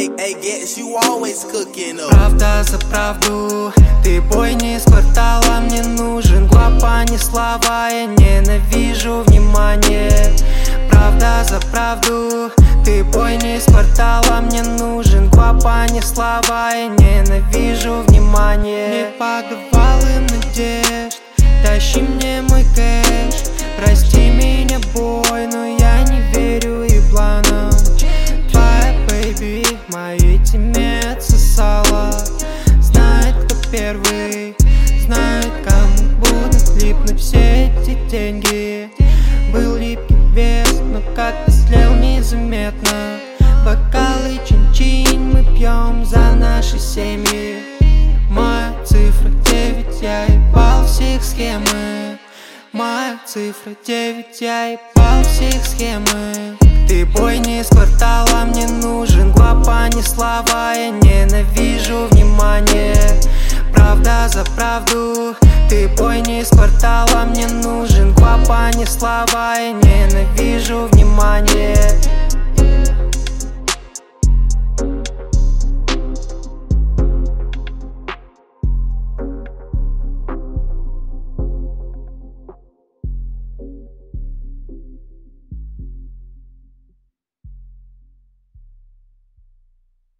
Hey, hey, guess you always cooking up. Правда за правду Ты бой не из квартала Мне нужен гуапа, не слова Я ненавижу внимание Правда за правду Ты бой не из квартала Мне нужен гуапа, не слова Я ненавижу внимание Не подвалы надежд моей теме отсосала Знает, кто первый Знает, кому будут липнуть все эти деньги. Был липкий вес, но как-то слил незаметно. Бокалы чин-чин мы пьем за наши семьи. Моя цифра 9, я ебал всех схемы. Моя цифра 9, я ебал всех схемы. Ты бой не из квартала, слова Я ненавижу внимание. Правда за правду Ты бой не из квартала, мне нужен гуапа, не слова Я внимание